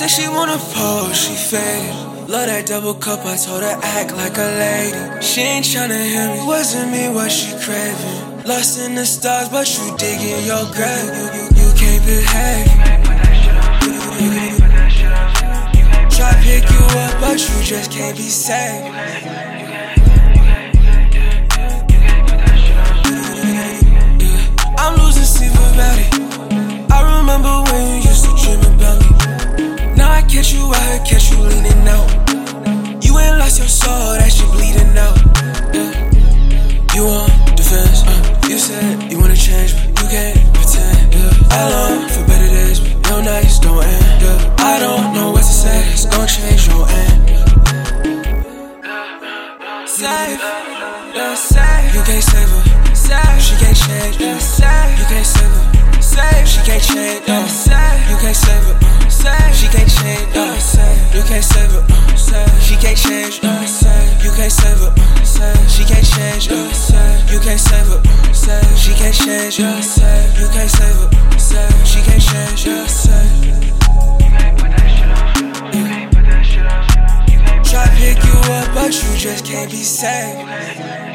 said she wanna pose, she faded. Love that double cup, I told her act like a lady. She ain't tryna hear me, wasn't me what she craving. Lost in the stars, but you digging your grave. You, you, you can't behave. Try to pick you up, but you just can't be saved. Long for better days, but your nights don't end. Yeah. I don't know what to say, it's gonna change your end. Save, yeah, save. You can't save her. Save. She can't change. Yeah, save. You can't save her. Save. She can't change. Yeah. You can't save her. Uh, save. She can't change. Yeah, save. You can't save her. Uh, save. She can't change. Yeah. You can't save her. Uh, save. She can't change. Yeah, save. You can't save her. Uh. She can't change. Yeah, save. You can't But you just can't be saved.